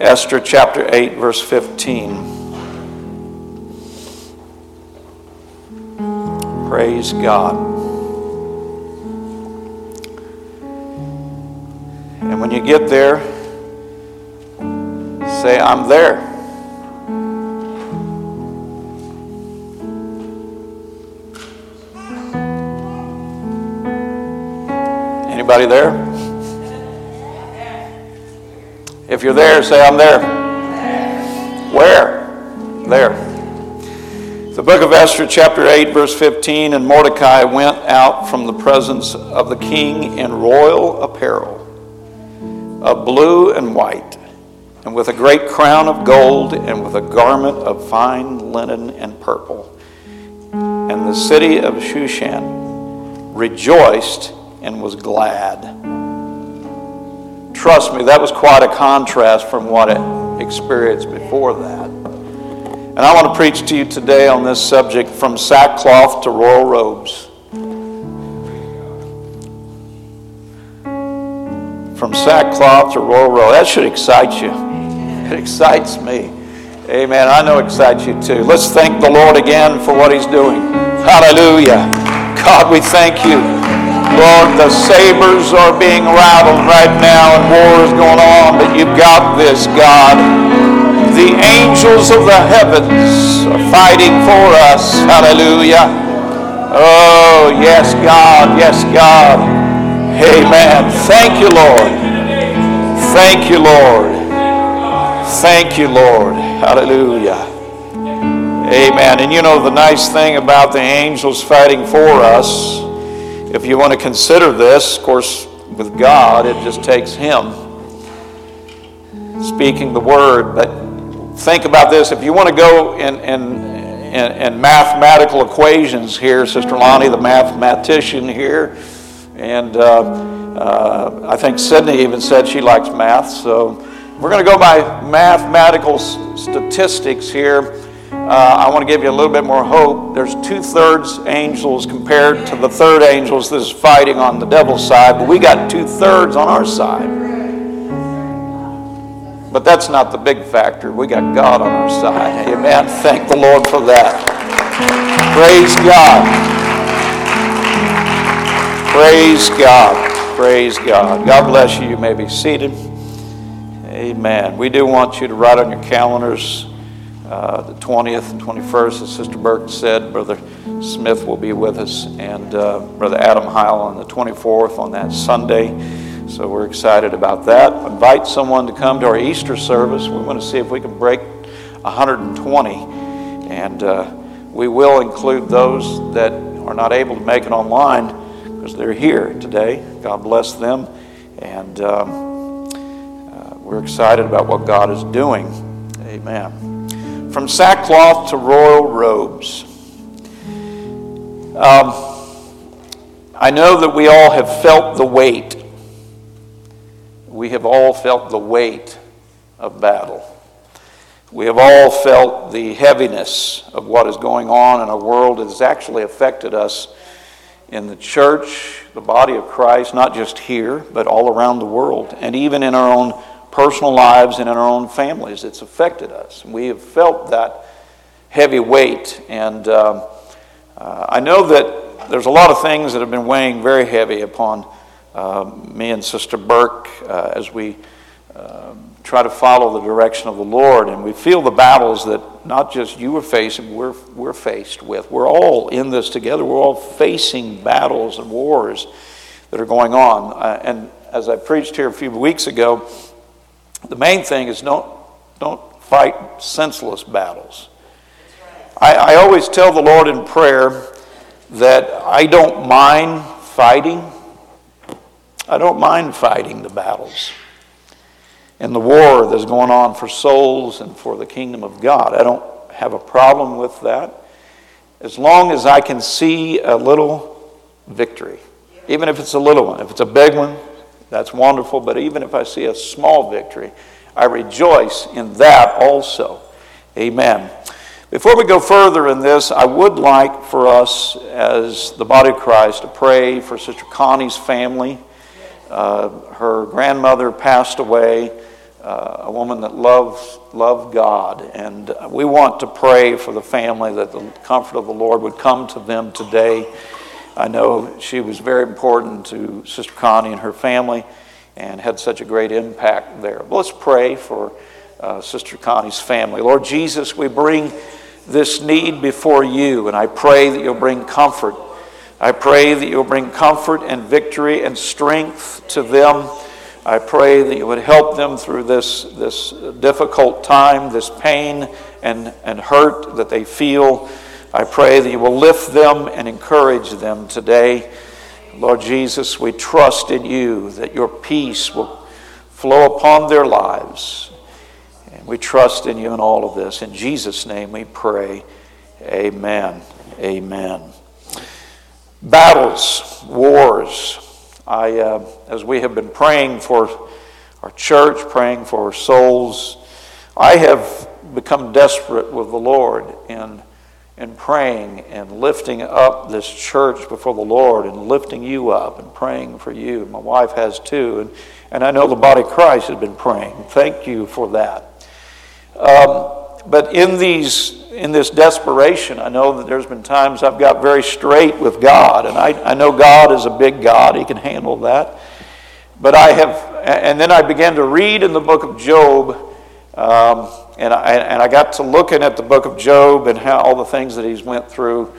Esther chapter eight verse fifteen. Praise God. And when you get there, say, I'm there. Anybody there? If you're there, say, I'm there. Where? There. The book of Esther, chapter 8, verse 15 And Mordecai went out from the presence of the king in royal apparel of blue and white, and with a great crown of gold, and with a garment of fine linen and purple. And the city of Shushan rejoiced and was glad. Trust me, that was quite a contrast from what it experienced before that. And I want to preach to you today on this subject from sackcloth to royal robes. from sackcloth to royal robes. That should excite you. It excites me. Amen. I know it excites you too. Let's thank the Lord again for what He's doing. Hallelujah. God, we thank you. Lord, the sabers are being rattled right now and war is going on, but you've got this, God. The angels of the heavens are fighting for us. Hallelujah. Oh, yes, God. Yes, God. Amen. Thank you, Lord. Thank you, Lord. Thank you, Lord. Hallelujah. Amen. And you know the nice thing about the angels fighting for us, if you want to consider this, of course, with God, it just takes Him speaking the word. But think about this. If you want to go in, in, in, in mathematical equations here, Sister Lonnie, the mathematician here, and uh, uh, I think Sydney even said she likes math. So we're going to go by mathematical statistics here. Uh, I want to give you a little bit more hope. There's two thirds angels compared to the third angels that is fighting on the devil's side, but we got two thirds on our side. But that's not the big factor. We got God on our side. Amen. Thank the Lord for that. Praise God. Praise God. Praise God. God bless you. You may be seated. Amen. We do want you to write on your calendars uh, the 20th and 21st, as Sister Burk said. Brother Smith will be with us, and uh, Brother Adam Heil on the 24th on that Sunday. So we're excited about that. Invite someone to come to our Easter service. We want to see if we can break 120, and uh, we will include those that are not able to make it online because they're here today. God bless them. And um, uh, we're excited about what God is doing. Amen. From sackcloth to royal robes. Um, I know that we all have felt the weight. We have all felt the weight of battle. We have all felt the heaviness of what is going on in our world. It has actually affected us in the church, the body of Christ, not just here, but all around the world, and even in our own personal lives and in our own families. It's affected us. We have felt that heavy weight. And um, uh, I know that there's a lot of things that have been weighing very heavy upon uh, me and Sister Burk uh, as we um, try to follow the direction of the Lord. And we feel the battles that not just you are facing, we're, we're faced with. We're all in this together. We're all facing battles and wars that are going on. Uh, and as I preached here a few weeks ago, the main thing is don't, don't fight senseless battles. I, I always tell the Lord in prayer that I don't mind fighting. I don't mind fighting the battles. in the war that's going on for souls and for the kingdom of God. I don't have a problem with that as long as I can see a little victory. Even if it's a little one. If it's a big one, that's wonderful. But even if I see a small victory, I rejoice in that also. Amen. Before we go further in this, I would like for us, as the body of Christ, to pray for Sister Connie's family. Uh, her grandmother passed away, uh, a woman that loves loved God, and we want to pray for the family that the comfort of the Lord would come to them today. I know she was very important to Sister Connie and her family and had such a great impact there. Let's pray for uh, Sister Connie's family. Lord Jesus, we bring this need before you, and I pray that you'll bring comfort. I pray that you'll bring comfort and victory and strength to them. I pray that you would help them through this, this difficult time, this pain and, and hurt that they feel. I pray that you will lift them and encourage them today. Lord Jesus, we trust in you that your peace will flow upon their lives. And we trust in you in all of this. In Jesus' name we pray. Amen. Amen. Battles, wars. I, uh, as we have been praying for our church, praying for our souls, I have become desperate with the Lord in and praying and lifting up this church before the Lord and lifting you up and praying for you. My wife has too, and, and I know the body of Christ has been praying. Thank you for that. Um, but in these in this desperation, I know that there's been times I've got very straight with God, and I, I know God is a big God, He can handle that. But I have, and then I began to read in the book of Job. Um, and I, and I got to looking at the book of Job and how all the things that he's went through.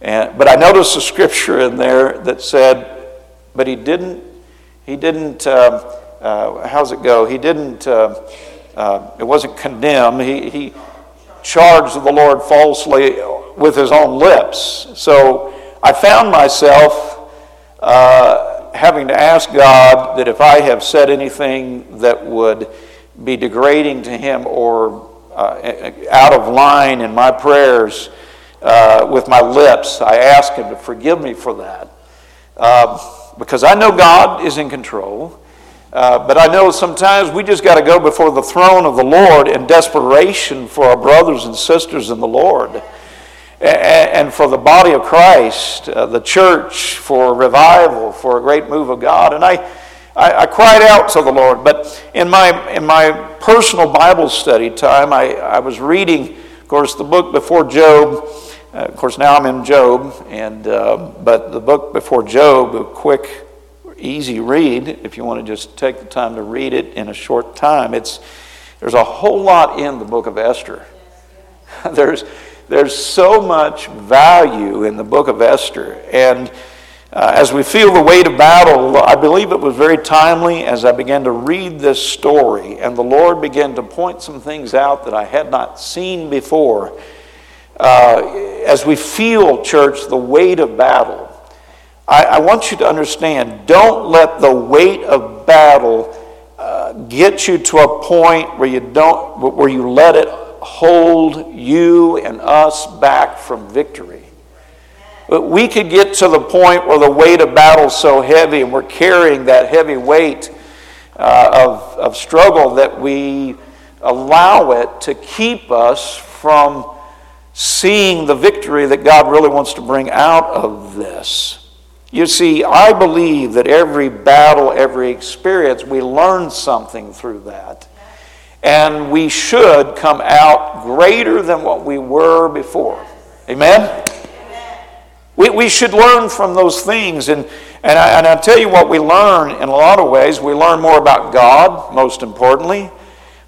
And, but I noticed a scripture in there that said, but he didn't, he didn't, uh, uh, how's it go? He didn't, uh, uh it wasn't condemn. He, he charged the Lord falsely with his own lips. So I found myself uh, having to ask God that if I have said anything that would be degrading to him or uh, out of line in my prayers uh, with my lips, I ask him to forgive me for that. Uh, because I know God is in control. Uh, but I know sometimes we just got to go before the throne of the Lord in desperation for our brothers and sisters in the Lord and for the body of Christ, uh, the church, for revival, for a great move of God. And I, I, I, cried out to the Lord. But in my, in my personal Bible study time, I, I was reading, of course, the book before Job. Uh, of course, now I'm in Job, and, uh, but the book before Job, a quick, easy read, if you want to just take the time to read it in a short time. It's, there's a whole lot in the book of Esther. there's, there's so much value in the book of Esther. And uh, as we feel the weight of battle, I believe it was very timely as I began to read this story, and the Lord began to point some things out that I had not seen before. Uh, as we feel, church, the weight of battle, I, I, want you to understand don't let the weight of battle uh, get you to a point where you don't where you let it hold you and us back from victory. But we could get to the point where the weight of battle is so heavy and we're carrying that heavy weight uh, of, of struggle that we allow it to keep us from seeing the victory that God really wants to bring out of this. You see, I believe that every battle, every experience, we learn something through that. And we should come out greater than what we were before. Amen? We, we should learn from those things. And, and, I, and I tell you what we learn in a lot of ways. We learn more about God, most importantly,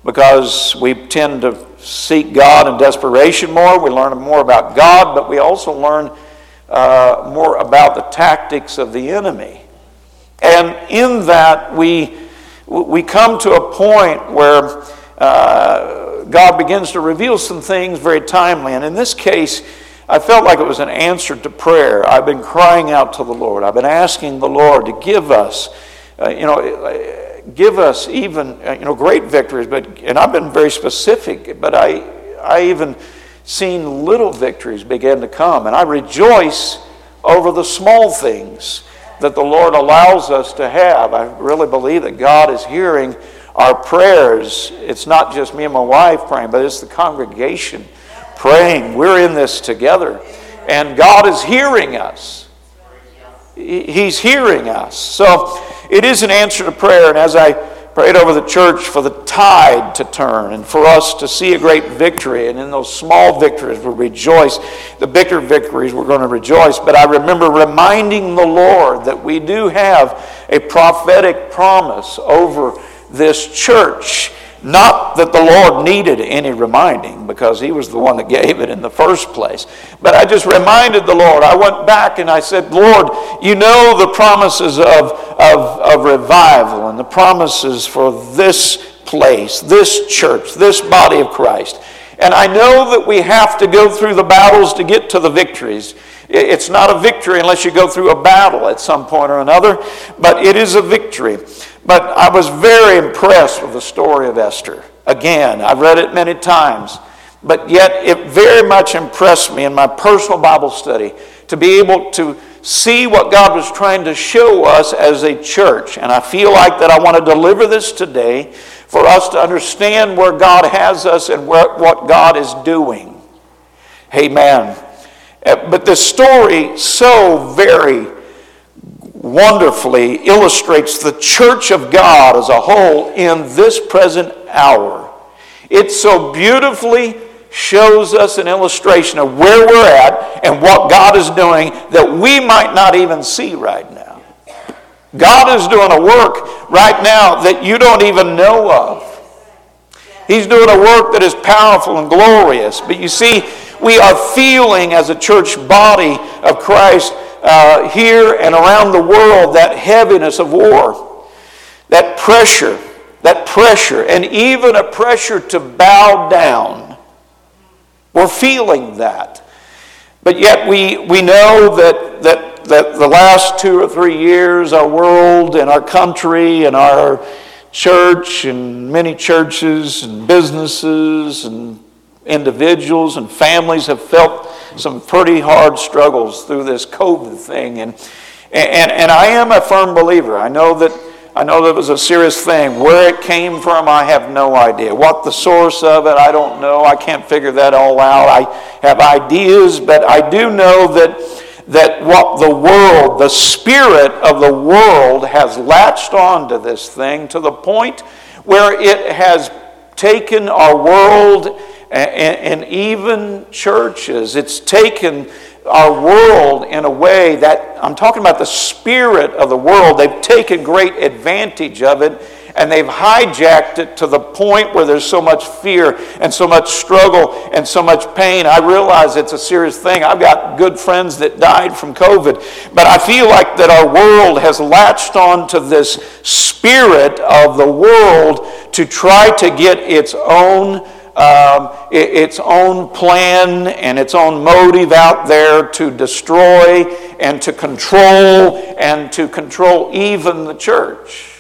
because we tend to seek God in desperation more. We learn more about God, but we also learn uh, more about the tactics of the enemy. And in that, we, we come to a point where uh, God begins to reveal some things very timely. And in this case, I felt like it was an answer to prayer. I've been crying out to the Lord. I've been asking the Lord to give us, uh, you know, give us even uh, you know great victories. But and I've been very specific, but I I even seen little victories begin to come, and I rejoice over the small things that the Lord allows us to have. I really believe that God is hearing our prayers. It's not just me and my wife praying, but it's the congregation praying. We're in this together. And God is hearing us. He's hearing us. So it is an answer to prayer. And as I prayed over the church for the tide to turn and for us to see a great victory, and in those small victories we rejoice. The bigger victories we're going to rejoice. But I remember reminding the Lord that we do have a prophetic promise over this church. Not that the Lord needed any reminding because He was the one that gave it in the first place. But I just reminded the Lord. I went back and I said, Lord, you know the promises of, of, of revival and the promises for this place, this church, this body of Christ. And I know that we have to go through the battles to get to the victories. It's not a victory unless you go through a battle at some point or another, but it is a victory. But I was very impressed with the story of Esther. Again, I've read it many times, but yet it very much impressed me in my personal Bible study to be able to see what God was trying to show us as a church. And I feel like that I want to deliver this today for us to understand where God has us and what God is doing. Amen. Uh, but the story so very wonderfully illustrates the church of God as a whole in this present hour. It so beautifully shows us an illustration of where we're at and what God is doing that we might not even see right now. God is doing a work right now that you don't even know of. He's doing a work that is powerful and glorious. But you see, we are feeling as a church body of Christ uh, here and around the world that heaviness of war, that pressure, that pressure, and even a pressure to bow down. We're feeling that. But yet we, we know that, that, that the last two or three years, our world and our country and our church and many churches and businesses and individuals and families have felt some pretty hard struggles through this COVID thing. And, and, and I am a firm believer. I know that I know that it was a serious thing. Where it came from, I have no idea. What the source of it, I don't know. I can't figure that all out. I have ideas, but I do know that that what the world, the spirit of the world, has latched on to this thing to the point where it has taken our world and, even churches. It's taken our world in a way that I'm talking about the spirit of the world. They've taken great advantage of it and they've hijacked it to the point where there's so much fear and so much struggle and so much pain. I realize it's a serious thing. I've got good friends that died from COVID, but I feel like that our world has latched on to this spirit of the world to try to get its own um, its own plan and its own motive out there to destroy and to control and to control even the church.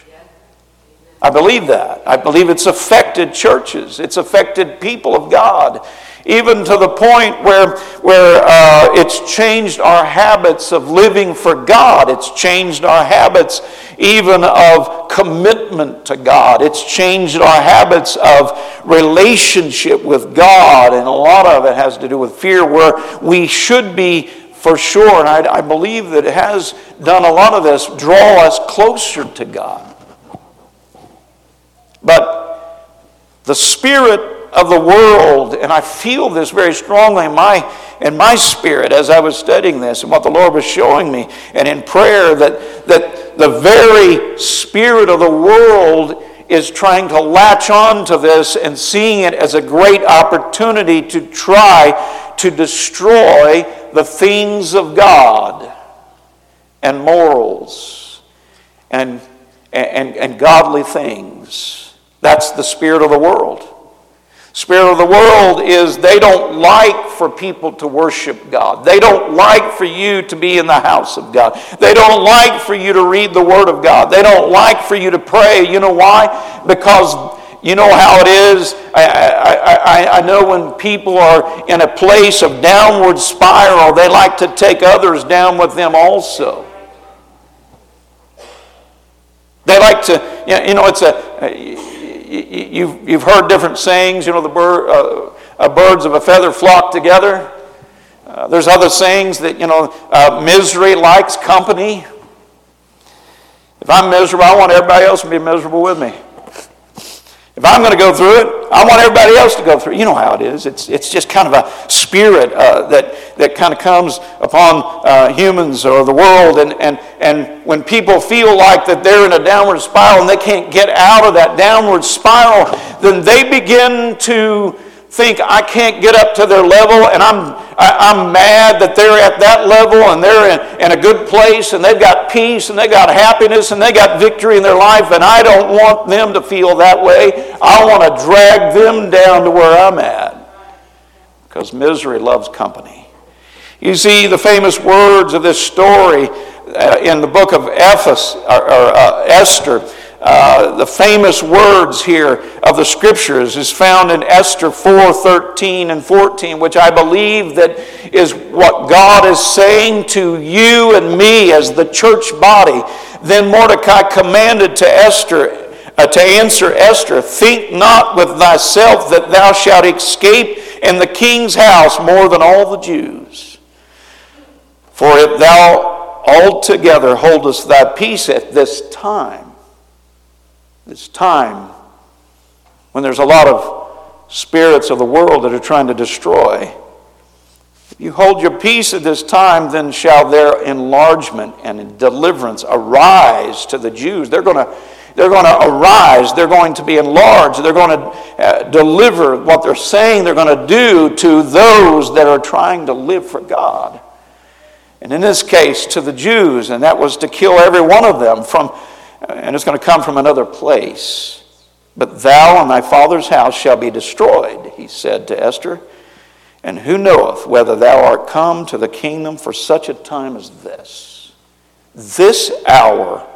I believe that. I believe it's affected churches, it's affected people of God even to the point where, where uh, it's changed our habits of living for God. It's changed our habits even of commitment to God. It's changed our habits of relationship with God. And a lot of it has to do with fear, where we should be for sure, and I, I believe that it has done a lot of this, draw us closer to God. But the Spirit of the world. And I feel this very strongly in my, in my spirit as I was studying this and what the Lord was showing me. And in prayer, that, that the very spirit of the world is trying to latch on to this and seeing it as a great opportunity to try to destroy the things of God and morals and, and, and godly things. That's the spirit of the world. Spirit of the world is they don't like for people to worship God. They don't like for you to be in the house of God. They don't like for you to read the Word of God. They don't like for you to pray. You know why? Because you know how it is. I, I, I, I know when people are in a place of downward spiral, they like to take others down with them also. They like to, you know, it's a you've, you've heard different sayings, you know, the uh, uh, birds of a feather flock together. Uh, there's other sayings that, you know, uh, misery likes company. If I'm miserable, I want everybody else to be miserable with me. If I'm going to go through it, I want everybody else to go through it. You know how it is. It's, it's just kind of a spirit uh, that, that kind of comes upon uh, humans or the world. And, and, and when people feel like that they're in a downward spiral and they can't get out of that downward spiral, then they begin to think I can't get up to their level and I'm, I, am mad that they're at that level and they're in, in a good place and they've got peace and they've got happiness and they got victory in their life and I don't want them to feel that way. I want to drag them down to where I'm at because misery loves company. You see, the famous words of this story uh, in the book of Ephes, or, or uh, Esther uh, the famous words here of the scriptures is found in Esther 4 13 and 14, which I believe that is what God is saying to you and me as the church body. Then Mordecai commanded to Esther, uh, to answer Esther, Think not with thyself that thou shalt escape in the king's house more than all the Jews. For if thou altogether holdest thy peace at this time, this time when there's a lot of spirits of the world that are trying to destroy. If you hold your peace at this time, then shall their enlargement and deliverance arise to the Jews. They're going to they're going to arise. They're going to be enlarged. They're going to uh, deliver what they're saying they're going to do to those that are trying to live for God. And in this case, to the Jews, and that was to kill every one of them from and it's going to come from another place. But thou and thy father's house shall be destroyed, he said to Esther. And who knoweth whether thou art come to the kingdom for such a time as this? This hour,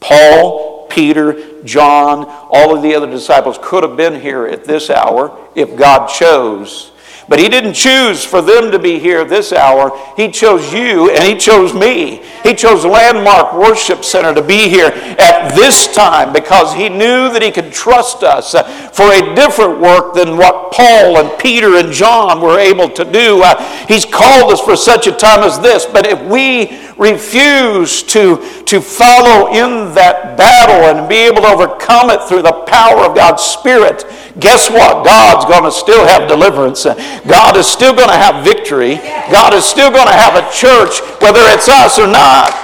Paul, Peter, John, all of the other disciples could have been here at this hour if God chose. But He didn't choose for them to be here this hour. He chose you and He chose me. He chose Landmark Worship Center to be here at this time because He knew that He could trust us for a different work than what Paul and Peter and John were able to do. Uh, he's called us for such a time as this. But if we refuse to, to follow in that battle and be able to overcome it through the power of God's Spirit, guess what? God's going to still have deliverance. God is still going to have victory. God is still going to have a church, whether it's us or not.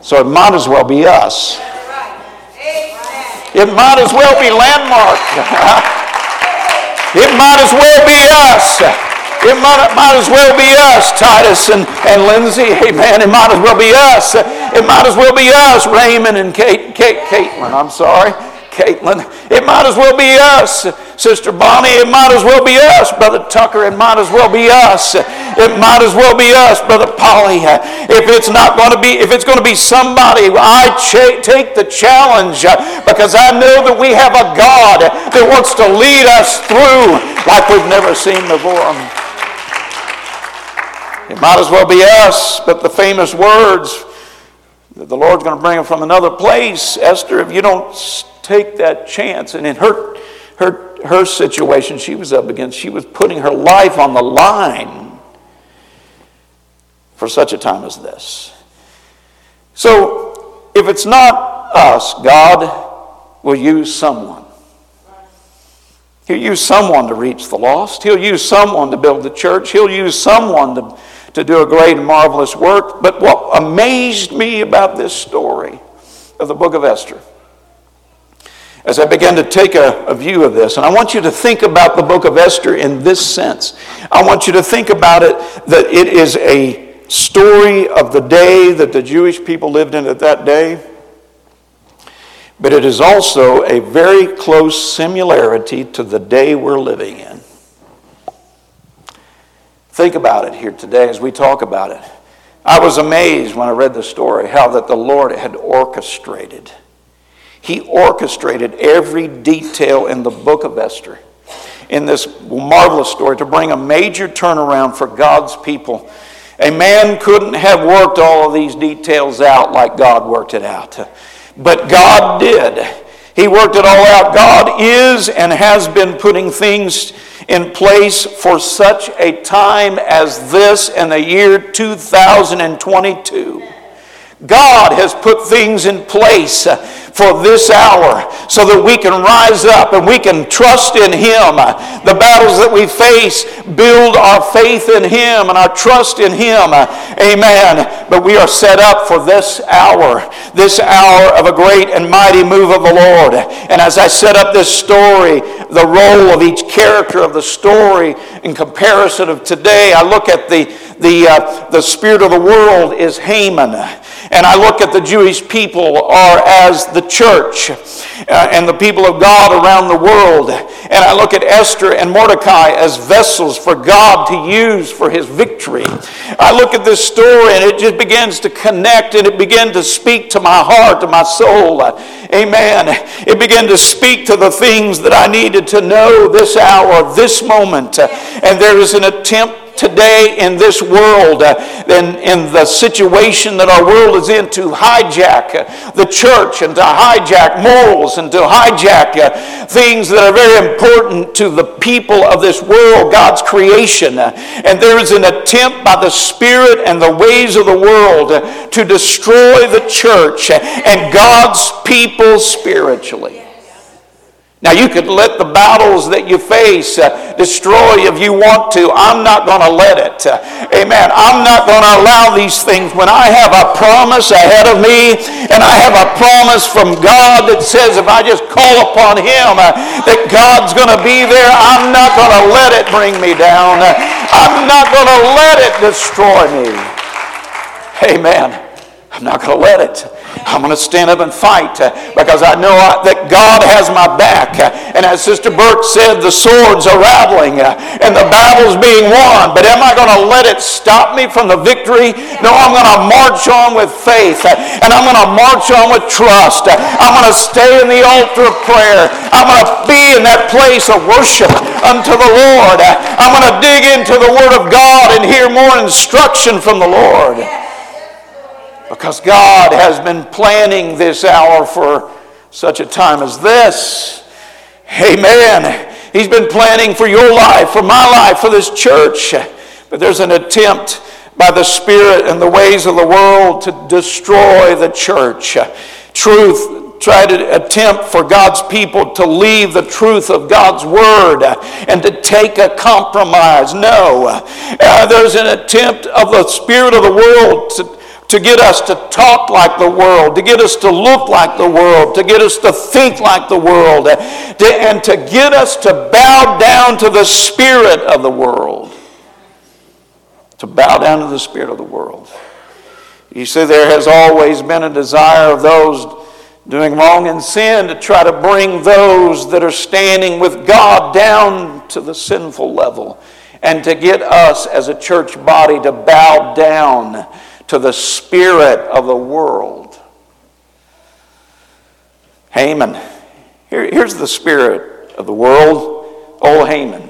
So it might as well be us. It might as well be landmark. it might as well be us. It might, might as well be us, Titus and, and Lindsay. Amen. It might as well be us. It might as well be us, Raymond and Kate, Kate, Caitlin. I'm sorry. Caitlin. It might as well be us, Sister Bonnie. It might as well be us, Brother Tucker. It might as well be us. It might as well be us, Brother Polly. If it's not going to be, if it's going to be somebody, I ch- take the challenge because I know that we have a God that wants to lead us through like we've never seen before. It might as well be us, but the famous words the Lord's going to bring them from another place. Esther, if you don't take that chance, and in her, her, her situation she was up against, she was putting her life on the line for such a time as this. So, if it's not us, God will use someone. He'll use someone to reach the lost. He'll use someone to build the church. He'll use someone to to do a great and marvelous work. But what amazed me about this story of the book of Esther, as I began to take a, a, view of this, and I want you to think about the book of Esther in this sense. I want you to think about it that it is a story of the day that the Jewish people lived in at that day. but it is also a very close similarity to the day we're living in. Think about it here today as we talk about it. I was amazed when I read the story how that the Lord had orchestrated. He orchestrated every detail in the book of Esther in this marvelous story to bring a major turnaround for God's people. A man couldn't have worked all of these details out like God worked it out. But God did. He worked it all out. God is and has been putting things in place for such a time as this in the year 2022. God has put things in place for this hour so that we can rise up and we can trust in Him. The battles that we face build our faith in Him and our trust in Him. Amen. But we are set up for this hour, this hour of a great and mighty move of the Lord. And as I set up this story, the role of each character of the story in comparison of today, I look at the, the, uh, the spirit of the world is Haman. And I look at the Jewish people are as the church uh, and the people of God around the world. And I look at Esther and Mordecai as vessels for God to use for his victory. I look at this story and it just begins to connect and it began to speak to my heart, to my soul. Amen. It began to speak to the things that I needed to know this hour, this moment. And there is an attempt today in this world, uh, in, the situation that our world is in, to hijack uh, the church and to hijack morals and to hijack uh, things that are very important to the people of this world, God's creation. And there is an attempt by the Spirit and the ways of the world to destroy the church and God's people spiritually. Now, you could let the battles that you face uh, destroy if you want to. I'm not going to let it. Uh, amen. I'm not going to allow these things when I have a promise ahead of me and I have a promise from God that says if I just call upon Him uh, that God's going to be there. I'm not going to let it bring me down. I'm not going to let it destroy me. Amen. I'm not going to let it. I'm going to stand up and fight uh, because I know that God has my back. And as Sister Burk said, the swords are rattling uh, and the battle's being won. But am I going to let it stop me from the victory? No, I'm going to march on with faith uh, and I'm going to march on with trust. I'm going to stay in the altar of prayer. I'm going to be in that place of worship unto the Lord. I'm going to dig into the Word of God and hear more instruction from the Lord. Because God has been planning this hour for such a time as this. Amen. He's been planning for your life, for my life, for this church. But there's an attempt by the Spirit and the ways of the world to destroy the church. Truth, try to attempt for God's people to leave the truth of God's word and to take a compromise. No. Uh, there's an attempt of the Spirit of the world to to get us to talk like the world, to get us to look like the world, to get us to think like the world, to, and to get us to bow down to the spirit of the world. To bow down to the spirit of the world. You see, there has always been a desire of those doing wrong and sin to try to bring those that are standing with God down to the sinful level and to get us as a church body to bow down to the spirit of the world. Haman. Here, here's the spirit of the world. Old Haman.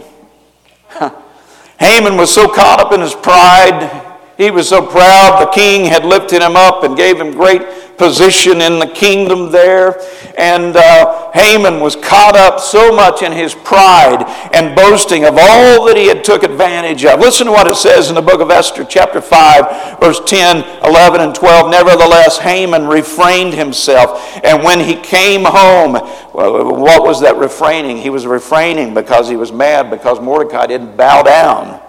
Haman was so caught up in his pride. He was so proud. The king had lifted him up and gave him great position in the kingdom there. And uh, Haman was caught up so much in his pride and boasting of all that he had took advantage of. Listen to what it says in the book of Esther, chapter 5, verse 10, 11, and 12. Nevertheless, Haman refrained himself. And when he came home, what was that refraining? He was refraining because he was mad because Mordecai didn't bow down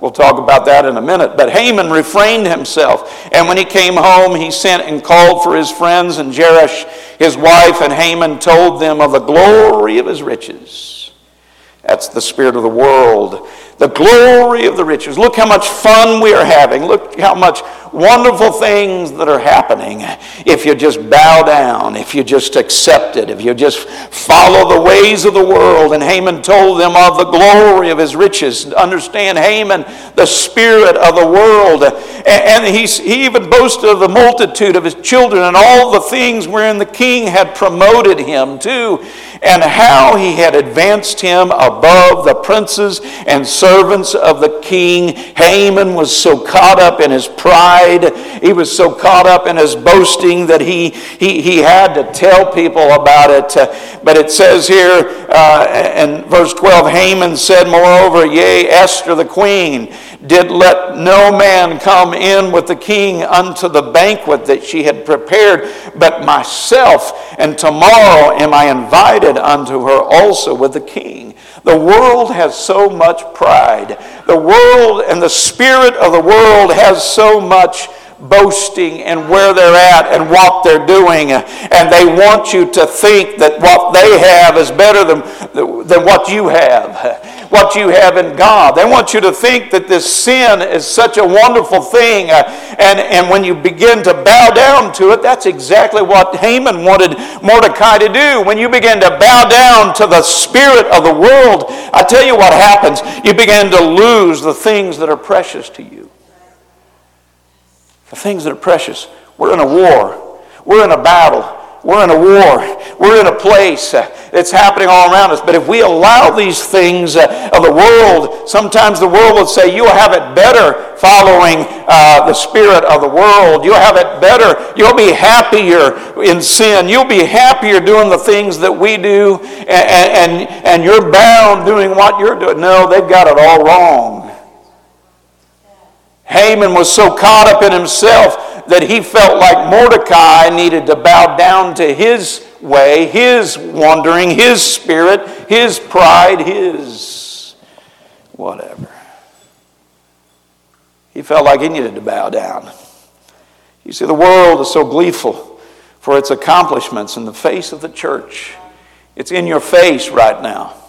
We'll talk about that in a minute. But Haman refrained himself. And when he came home, he sent and called for his friends and Zeresh, his wife, and Haman told them of the glory of his riches. That's the spirit of the world. The glory of the riches. Look how much fun we are having. Look how much wonderful things that are happening if you just bow down, if you just accept it, if you just follow the ways of the world. And Haman told them of the glory of his riches. Understand, Haman, the spirit of the world. And he even boasted of the multitude of his children and all the things wherein the king had promoted him to, and how he had advanced him above the princes and servants of the king. Haman was so caught up in his pride. He was so caught up in his boasting that he, he, he had to tell people about it. But it says here uh, in verse 12 Haman said, Moreover, yea, Esther the queen did let no man come in with the king unto the banquet that she had prepared, but myself, and tomorrow am I invited unto her also with the king. The world has so much pride. The world and the spirit of the world has so much boasting and where they're at and what they're doing. And they want you to think that what they have is better than, than what you have, what you have in God. They want you to think that this sin is such a wonderful thing. And, and when you begin to bow down to it, that's exactly what Haman wanted Mordecai to do. When you begin to bow down to the spirit of the world, I tell you what happens. You begin to lose the things that are precious to you the things that are precious. We're in a war. We're in a battle. We're in a war. We're in a place that's happening all around us. But if we allow these things uh, of the world, sometimes the world will say, You'll have it better following uh, the spirit of the world. You'll have it better. You'll be happier in sin. You'll be happier doing the things that we do, and, and, and you're bound doing what you're doing. No, they've got it all wrong. Haman was so caught up in himself that he felt like Mordecai needed to bow down to his way, his wandering, his spirit, his pride, his whatever. He felt like he needed to bow down. You see, the world is so gleeful for its accomplishments in the face of the church. It's in your face right now.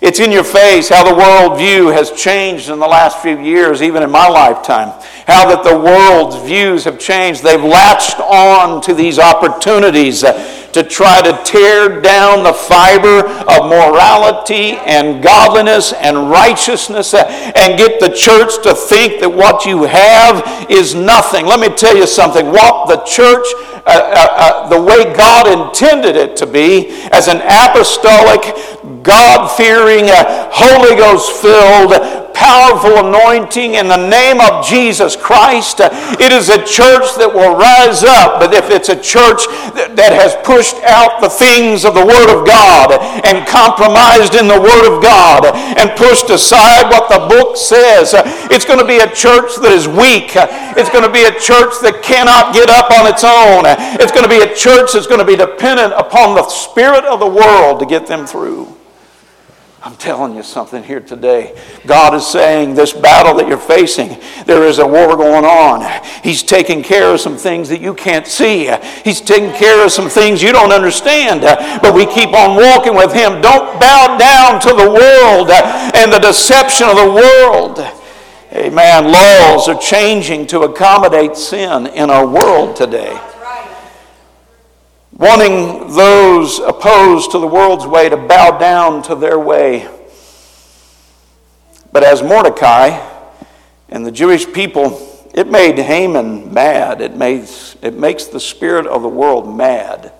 It's in your face how the world view has changed in the last few years, even in my lifetime. How that the world's views have changed. They've latched on to these opportunities uh, to try to tear down the fiber of morality and godliness and righteousness uh, and get the church to think that what you have is nothing. Let me tell you something. What the church uh, uh, uh, the way God intended it to be as an apostolic, God fearing, uh, Holy Ghost filled, powerful anointing in the name of Jesus Christ. It is a church that will rise up, but if it's a church that has pushed out the things of the Word of God and compromised in the Word of God and pushed aside what the book says, it's going to be a church that is weak. It's going to be a church that cannot get up on its own. It's going to be a church that's going to be dependent upon the Spirit of the world to get them through. I'm telling you something here today. God is saying this battle that you're facing, there is a war going on. He's taking care of some things that you can't see. He's taking care of some things you don't understand. But we keep on walking with Him. Don't bow down to the world and the deception of the world. Amen. Laws are changing to accommodate sin in our world today wanting those opposed to the world's way to bow down to their way. But as Mordecai and the Jewish people, it made Haman mad. It makes, it makes the spirit of the world mad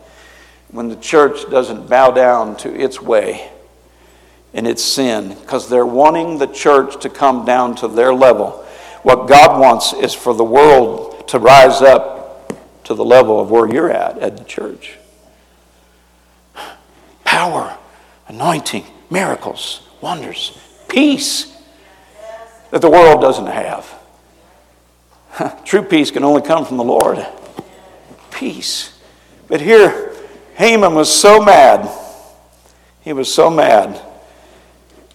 when the church doesn't bow down to its way and its sin because they're wanting the church to come down to their level. What God wants is for the world to rise up to the level of where you're at at the church. Power, anointing, miracles, wonders, peace that the world doesn't have. True peace can only come from the Lord. Peace. But here, Haman was so mad. He was so mad.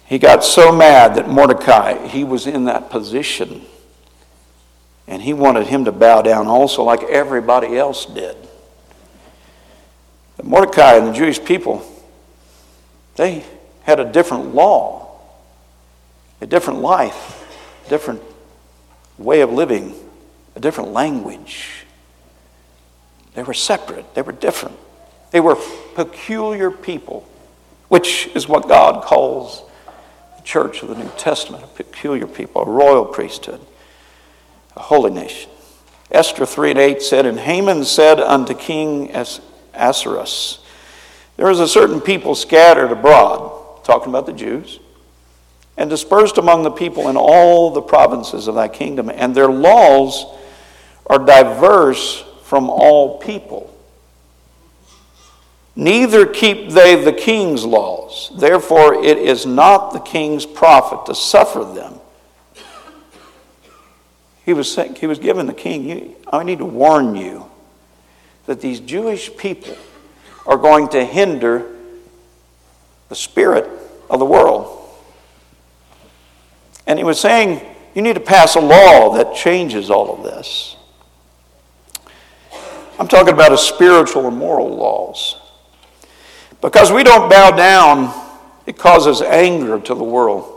He got so mad that Mordecai, he was in that position and he wanted him to bow down also, like everybody else did. But Mordecai and the Jewish people, they had a different law. a different life, a different way of living, a different language. They were separate, they were different. They were peculiar people, which is what God calls the church of the New Testament a peculiar people, a royal priesthood, a holy nation. Esther 3 and 8 said, And Haman said unto King Ahasuerus, There is a certain people scattered abroad, talking about the Jews, and dispersed among the people in all the provinces of thy kingdom, and their laws are diverse from all people. Neither keep they the king's laws. Therefore, it is not the king's profit to suffer them. He was, saying, he was giving the king, I need to warn you that these Jewish people are going to hinder the spirit of the world. And he was saying, you need to pass a law that changes all of this. I'm talking about a spiritual and moral laws. Because we don't bow down, it causes anger to the world.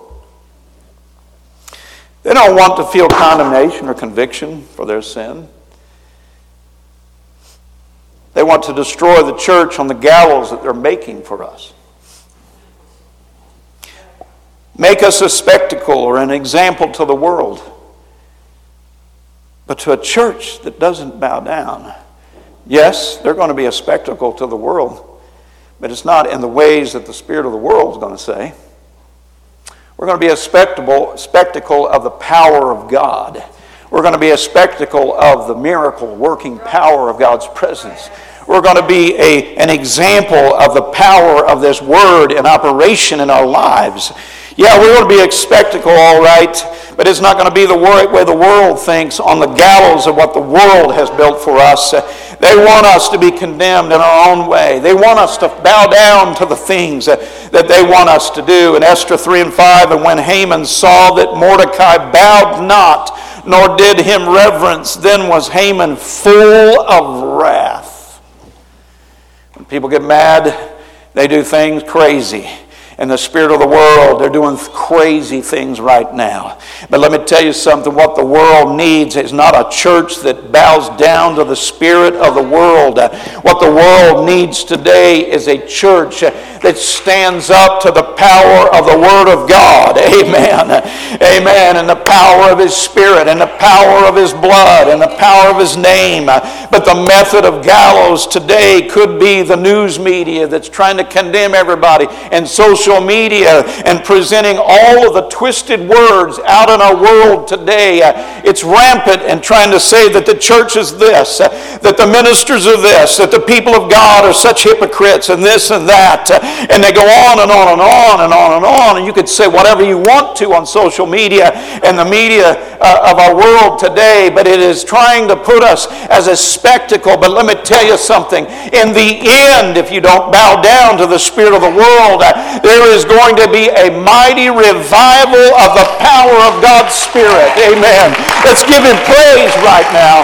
They don't want to feel condemnation or conviction for their sin. They want to destroy the church on the gallows that they're making for us. Make us a spectacle or an example to the world. But to a church that doesn't bow down, yes, they're going to be a spectacle to the world, but it's not in the ways that the spirit of the world is going to say. We're going to be a spectacle, of the power of God. We're going to be a spectacle of the miracle working power of God's presence. We're going to be a, an example of the power of this word in operation in our lives. Yeah, we're going to be a spectacle, all right, but it's not going to be the way the world thinks on the gallows of what the world has built for us. They want us to be condemned in our own way. They want us to bow down to the things that, that they want us to do. In Esther 3 and 5, and when Haman saw that Mordecai bowed not, nor did him reverence, then was Haman full of wrath. When people get mad, they do things crazy and the spirit of the world. They're doing crazy things right now. But let me tell you something what the world needs is not a church that bows down to the spirit of the world. What the world needs today is a church that stands up to the power of the Word of God. Amen. Amen. And the power of His Spirit and the power of His blood and the power of His name. But the method of gallows today could be the news media that's trying to condemn everybody and social social media and presenting all of the twisted words out in our world today. Uh, it's rampant and trying to say that the church is this, uh, that the ministers are this, that the people of God are such hypocrites and this and that. Uh, and they go on and on and on and on and on. And you could say whatever you want to on social media and the media of our world today, but it is trying to put us as a spectacle. But let me tell you something. In the end, if you don't bow down to the spirit of the world, there there is going to be a mighty revival of the power of God's Spirit. Amen. Let's give Him praise right now.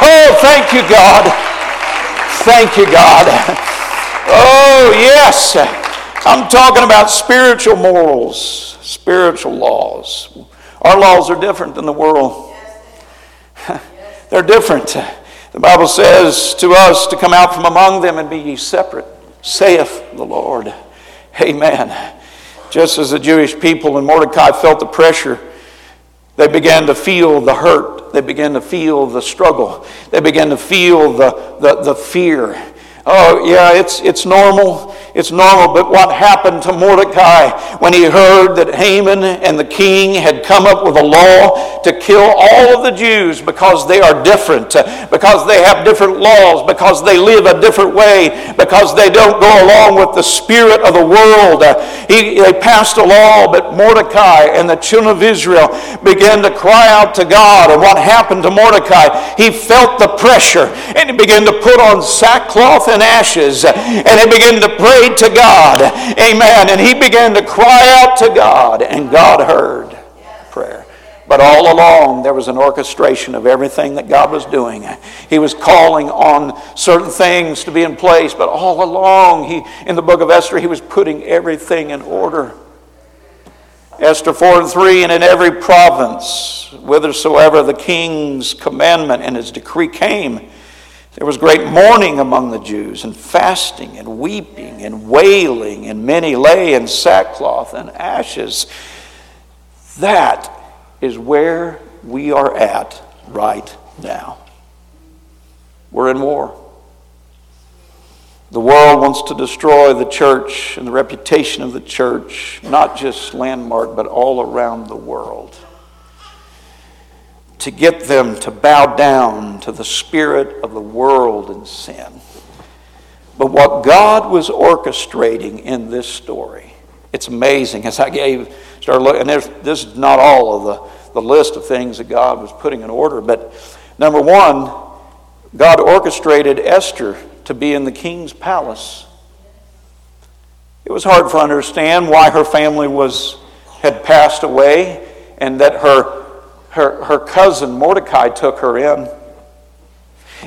Oh, thank you, God. Thank you, God. Oh, yes. I'm talking about spiritual morals, spiritual laws. Our laws are different than the world. They're different. The Bible says to us to come out from among them and be ye separate, saith the Lord. Amen. Just as the Jewish people and Mordecai felt the pressure, they began to feel the hurt. They began to feel the struggle. They began to feel the, the, the fear. Oh, yeah, it's, it's normal. It's normal. But what happened to Mordecai when he heard that Haman and the king had come up with a law to kill all of the Jews because they are different, because they have different laws, because they live a different way, because they don't go along with the spirit of the world? He, they passed a law, but Mordecai and the children of Israel began to cry out to God. And what happened to Mordecai? He felt the pressure and he began to put on sackcloth and ashes. And he began to pray to God. Amen. And he began to cry out to God, and God heard prayer. But all along, there was an orchestration of everything that God was doing. He was calling on certain things to be in place, but all along, he, in the book of Esther, he was putting everything in order. Esther 4 and 3, and in every province, whithersoever the king's commandment and his decree came, there was great mourning among the Jews, and fasting, and weeping, and wailing, and many lay in sackcloth and ashes. That is where we are at right now. We're in war. The world wants to destroy the church and the reputation of the church, not just landmark, but all around the world. To get them to bow down to the spirit of the world and sin. But what God was orchestrating in this story, it's amazing. As I gave, started looking, and this is not all of the, the list of things that God was putting in order, but number one, God orchestrated Esther to be in the king's palace. It was hard for to understand why her family was, had passed away and that her, her, her cousin Mordecai took her in.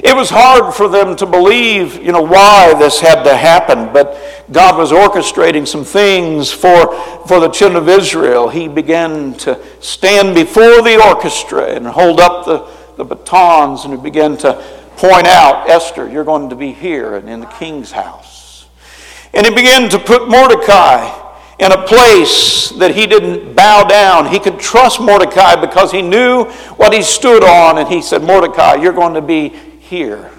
It was hard for them to believe, you know, why this had to happen, but God was orchestrating some things for, for the children of Israel. He began to stand before the orchestra and hold up the, the batons and he began to point out, Esther, you're going to be here and in the king's house. And he began to put Mordecai in a place that he didn't bow down. He could trust Mordecai because he knew what he stood on. And he said, Mordecai, you're going to be here.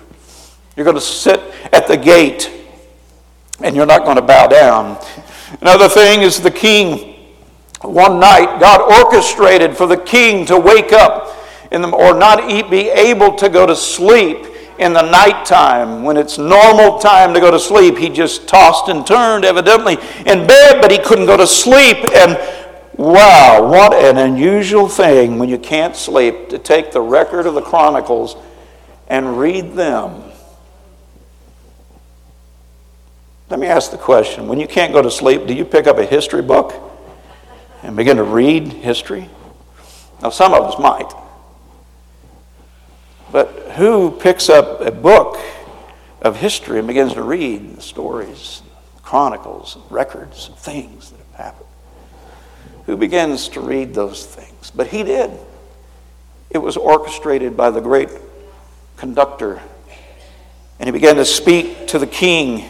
You're going to sit at the gate and you're not going to bow down. Another thing is the king. One night, God orchestrated for the king to wake up in the, or not be able to go to sleep in the nighttime when it's normal time to go to sleep. He just tossed and turned, evidently, in bed, but he couldn't go to sleep. And wow, what an unusual thing when you can't sleep to take the record of the Chronicles and read them. Let me ask the question when you can't go to sleep, do you pick up a history book and begin to read history? Now, some of us might. But who picks up a book of history and begins to read the stories, chronicles, records of things that have happened? Who begins to read those things? But he did. It was orchestrated by the great conductor. And he began to speak to the king.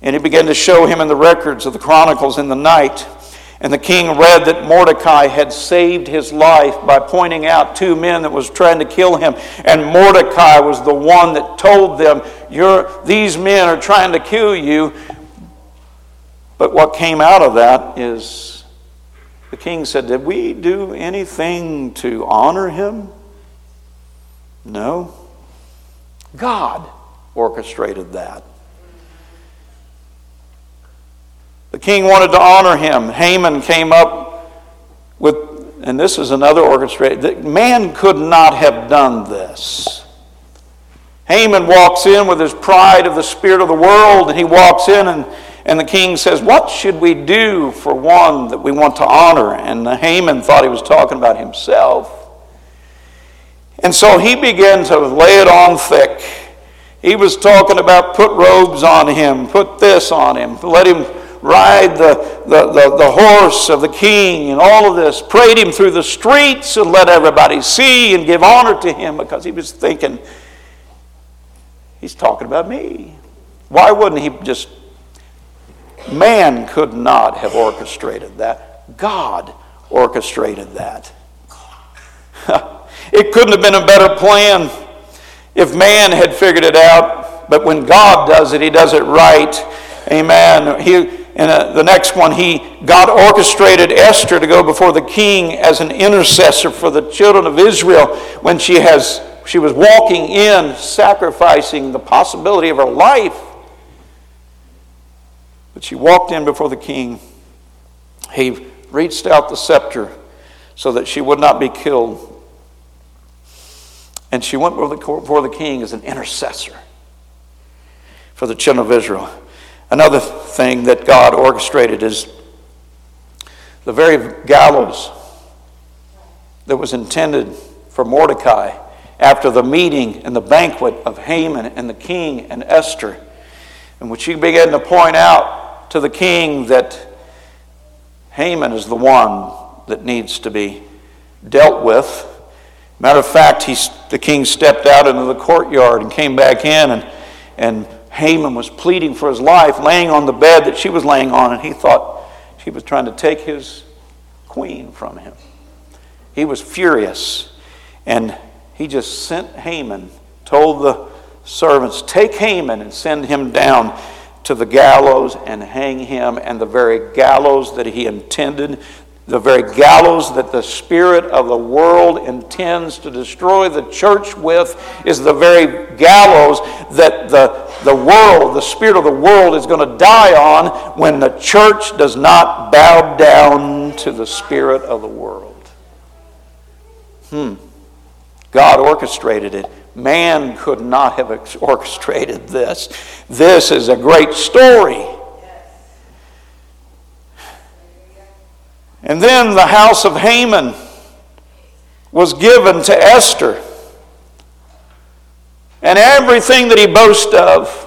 And he began to show him in the records of the chronicles in the night and the king read that Mordecai had saved his life by pointing out two men that was trying to kill him. And Mordecai was the one that told them, These men are trying to kill you. But what came out of that is the king said, Did we do anything to honor him? No. God orchestrated that. The king wanted to honor him. Haman came up with, and this is another orchestrated, man could not have done this. Haman walks in with his pride of the spirit of the world, and he walks in, and, and the king says, What should we do for one that we want to honor? And Haman thought he was talking about himself. And so he began to lay it on thick. He was talking about put robes on him, put this on him, let him ride the, the, the, the, horse of the king and all of this, prayed him through the streets and let everybody see and give honor to him because he was thinking, he's talking about me. Why wouldn't he just? Man could not have orchestrated that. God orchestrated that. it couldn't have been a better plan if man had figured it out, but when God does it, he does it right. Amen. He, and uh, the next one, he God orchestrated Esther to go before the king as an intercessor for the children of Israel when she has she was walking in, sacrificing the possibility of her life. But she walked in before the king. He reached out the scepter so that she would not be killed. And she went before the king as an intercessor for the children of Israel. Another thing that God orchestrated is the very gallows that was intended for Mordecai after the meeting and the banquet of Haman and the king and Esther, in which he began to point out to the king that Haman is the one that needs to be dealt with. Matter of fact, he's, the king stepped out into the courtyard and came back in, and, and Haman was pleading for his life, laying on the bed that she was laying on, and he thought she was trying to take his queen from him. He was furious, and he just sent Haman, told the servants, Take Haman and send him down to the gallows and hang him, and the very gallows that he intended the very gallows that the Spirit of the world intends to destroy the church with is the very gallows that the, the world, the Spirit of the world, is going to die on when the church does not bow down to the Spirit of the world. Hmm. God orchestrated it. Man could not have orchestrated this. This is a great story. And then the house of Haman was given to Esther. And everything that he boasts of,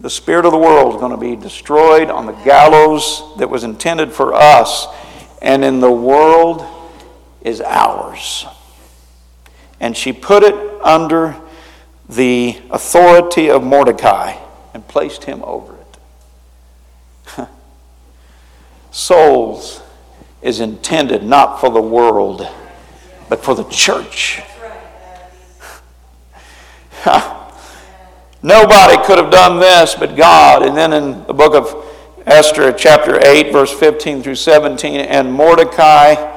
the spirit of the world is going to be destroyed on the gallows that was intended for us, and in the world is ours. And she put it under the authority of Mordecai and placed him over it. souls is intended not for the world, but for the church. Nobody could have done this but God. And then in the book of Esther, chapter 8, verse 15 through 17, and Mordecai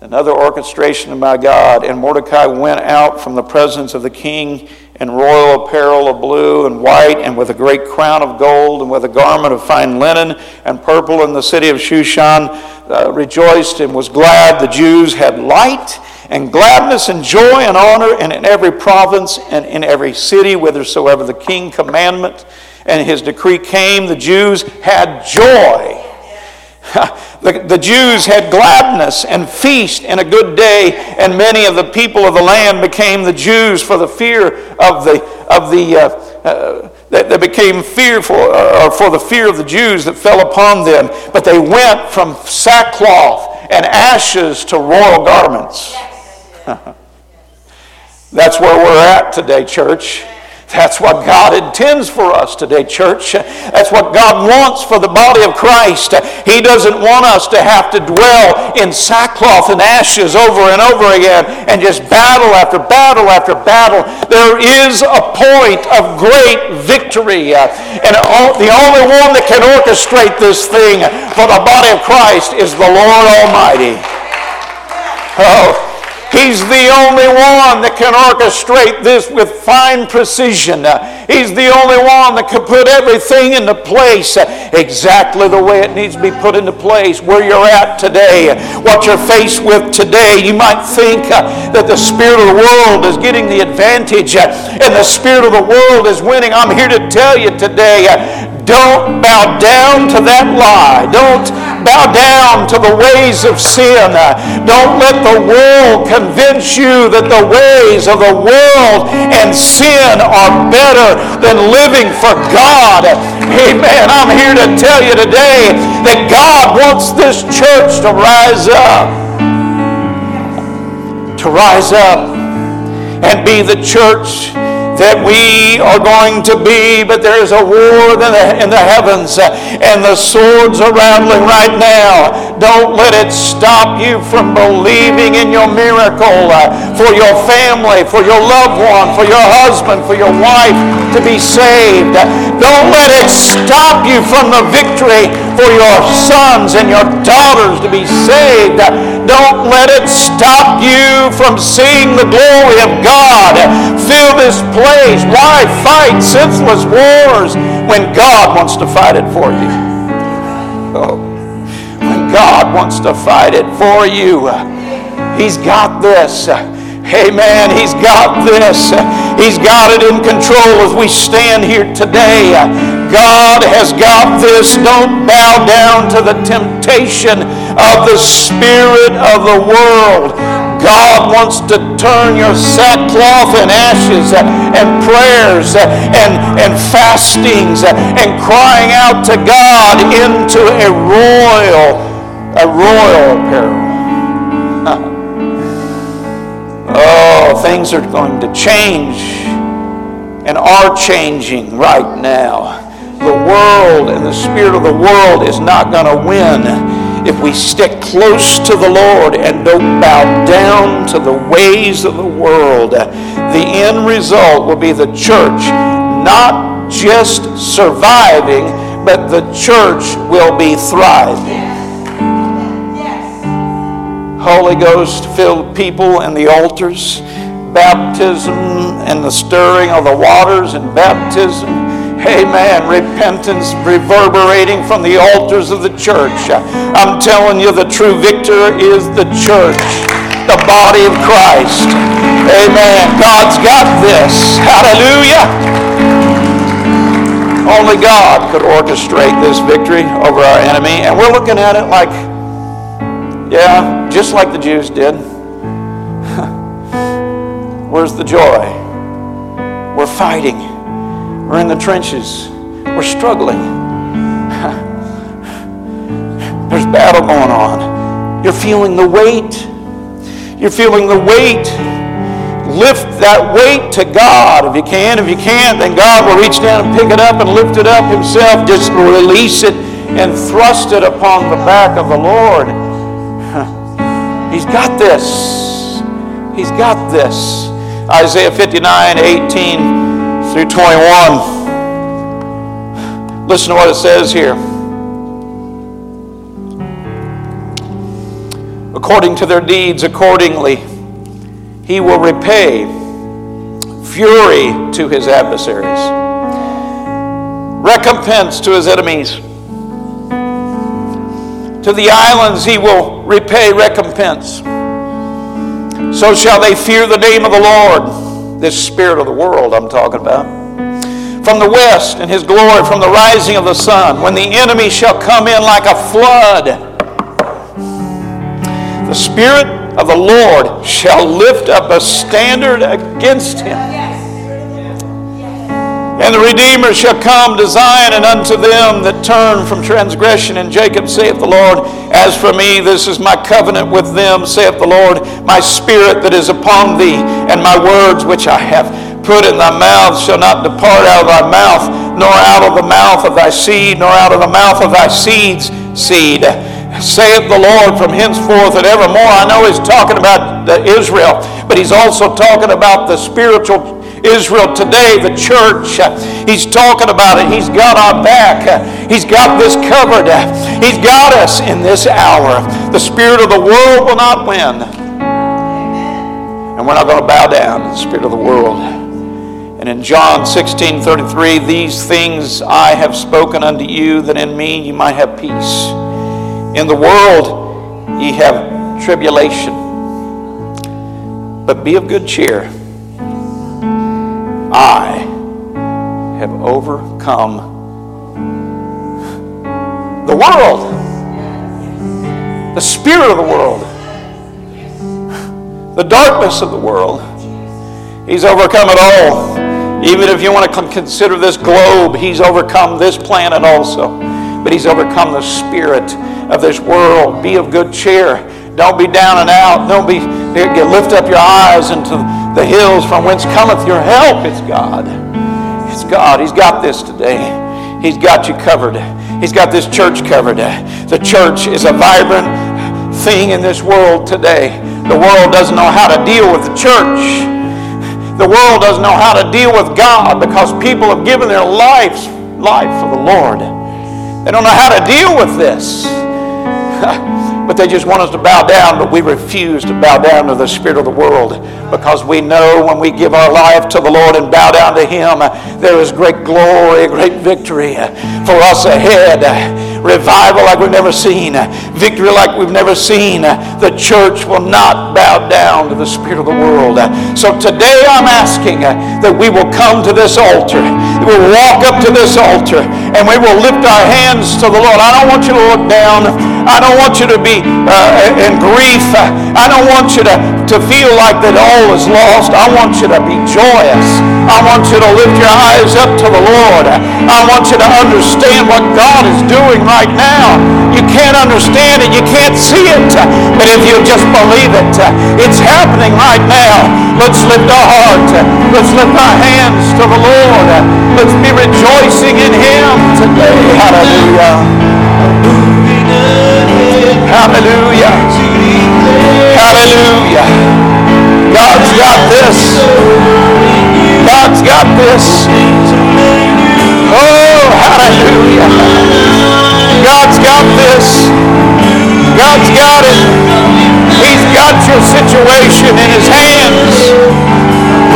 another orchestration by God. And Mordecai went out from the presence of the king in royal apparel of blue and white, and with a great crown of gold, and with a garment of fine linen and purple. And the city of Shushan uh, rejoiced and was glad. The Jews had light and gladness and joy and honor, and in every province and in every city, whithersoever the king commandment and his decree came, the Jews had joy. The, the Jews had gladness and feast and a good day, and many of the people of the land became the Jews for the fear of the, of the uh, uh, that they became fearful uh, for the fear of the Jews that fell upon them. But they went from sackcloth and ashes to royal garments. That's where we're at today, church. That's what God intends for us today, church. That's what God wants for the body of Christ. He doesn't want us to have to dwell in sackcloth and ashes over and over again and just battle after battle after battle. There is a point of great victory. Uh, and the only one that can orchestrate this thing for the body of Christ is the Lord Almighty. Oh, He's the only one that can orchestrate this with fine precision. He's the only one that can put everything into place exactly the way it needs to be put into place. Where you're at today, what you're faced with today, you might think uh, that the spirit of the world is getting the advantage uh, and the spirit of the world is winning. I'm here to tell you today uh, don't bow down to that lie. Don't bow down to the ways of sin. Don't let the world convince you that the ways of the world and sin are better than living for God. Amen. I'm here to tell you today that God wants this church to rise up. To rise up and be the church that we are going to be, but there's a war in the, in the heavens uh, and the swords are rattling right now. Don't let it stop you from believing in your miracle uh, for your family, for your loved one, for your husband, for your wife to be saved. Don't let it stop you from the victory for your sons and your daughters to be saved. Don't let it stop you from seeing the glory of God fill this place. Why fight senseless wars when God wants to fight it for you? Oh, when God wants to fight it for you, He's got this. Amen. He's got this. He's got it in control as we stand here today. God has got this. Don't bow down to the temptation of the spirit of the world. God wants to turn your sackcloth and ashes and prayers and, and fastings and crying out to God into a royal, a royal apparel. Oh, things are going to change and are changing right now. The world and the spirit of the world is not going to win if we stick close to the Lord and don't bow down to the ways of the world, the end result will be the church not just surviving, but the church will be thriving. Holy Ghost filled people and the altars, baptism and the stirring of the waters and baptism Amen. Repentance reverberating from the altars of the church. I'm telling you, the true victor is the church, the body of Christ. Amen. God's got this. Hallelujah. Only God could orchestrate this victory over our enemy. And we're looking at it like, yeah, just like the Jews did. Where's the joy? We're fighting. We're in the trenches. We're struggling. There's battle going on. You're feeling the weight. You're feeling the weight. Lift that weight to God if you can. If you can't, then God will reach down and pick it up and lift it up Himself. Just release it and thrust it upon the back of the Lord. He's got this. He's got this. Isaiah 59 18 through 21. Listen to what it says here. According to their deeds, accordingly, he will repay fury to his adversaries, recompense to his enemies. To the islands he will repay recompense. So shall they fear the name of the Lord this spirit of the world I'm talking about. From the west and his glory from the rising of the sun, when the enemy shall come in like a flood. The Spirit of the Lord shall lift up a standard against him. And the Redeemer shall come to Zion and unto them that turn from transgression. And Jacob saith the Lord, As for me, this is my covenant with them, saith the Lord, my spirit that is upon thee, and my words which I have put in thy mouth shall not depart out of thy mouth, nor out of the mouth of thy seed, nor out of the mouth of thy seed's seed saith the Lord from henceforth and evermore. I know he's talking about Israel, but he's also talking about the spiritual Israel today, the church. He's talking about it. He's got our back. He's got this covered. He's got us in this hour. The spirit of the world will not win. And we're not going to bow down to the spirit of the world. And in John 16 33, these things I have spoken unto you, that in me you might have peace. In the world ye have tribulation. But be of good cheer. I have overcome the world, the spirit of the world, the darkness of the world. He's overcome it all. Even if you want to consider this globe, he's overcome this planet also. But he's overcome the spirit of this world. Be of good cheer. Don't be down and out. Don't be lift up your eyes into the hills from whence cometh your help. It's God. It's God. He's got this today. He's got you covered. He's got this church covered. The church is a vibrant thing in this world today. The world doesn't know how to deal with the church. The world doesn't know how to deal with God because people have given their lives life for the Lord. They don't know how to deal with this. but they just want us to bow down, but we refuse to bow down to the spirit of the world because we know when we give our life to the Lord and bow down to Him, there is great glory, great victory for us ahead. Revival like we've never seen, victory like we've never seen. The church will not bow down to the spirit of the world. So today I'm asking that we will come to this altar, we will walk up to this altar, and we will lift our hands to the Lord. I don't want you to look down. I don't want you to be uh, in grief. I don't want you to, to feel like that all is lost. I want you to be joyous. I want you to lift your eyes up to the Lord. I want you to understand what God is doing right now. You can't understand it. You can't see it. But if you just believe it, it's happening right now. Let's lift our heart. Let's lift our hands to the Lord. Let's be rejoicing in Him today. Hallelujah. Hallelujah. Hallelujah. God's got this. God's got this. Oh, hallelujah. God's got this. God's got it. He's got your situation in his hands.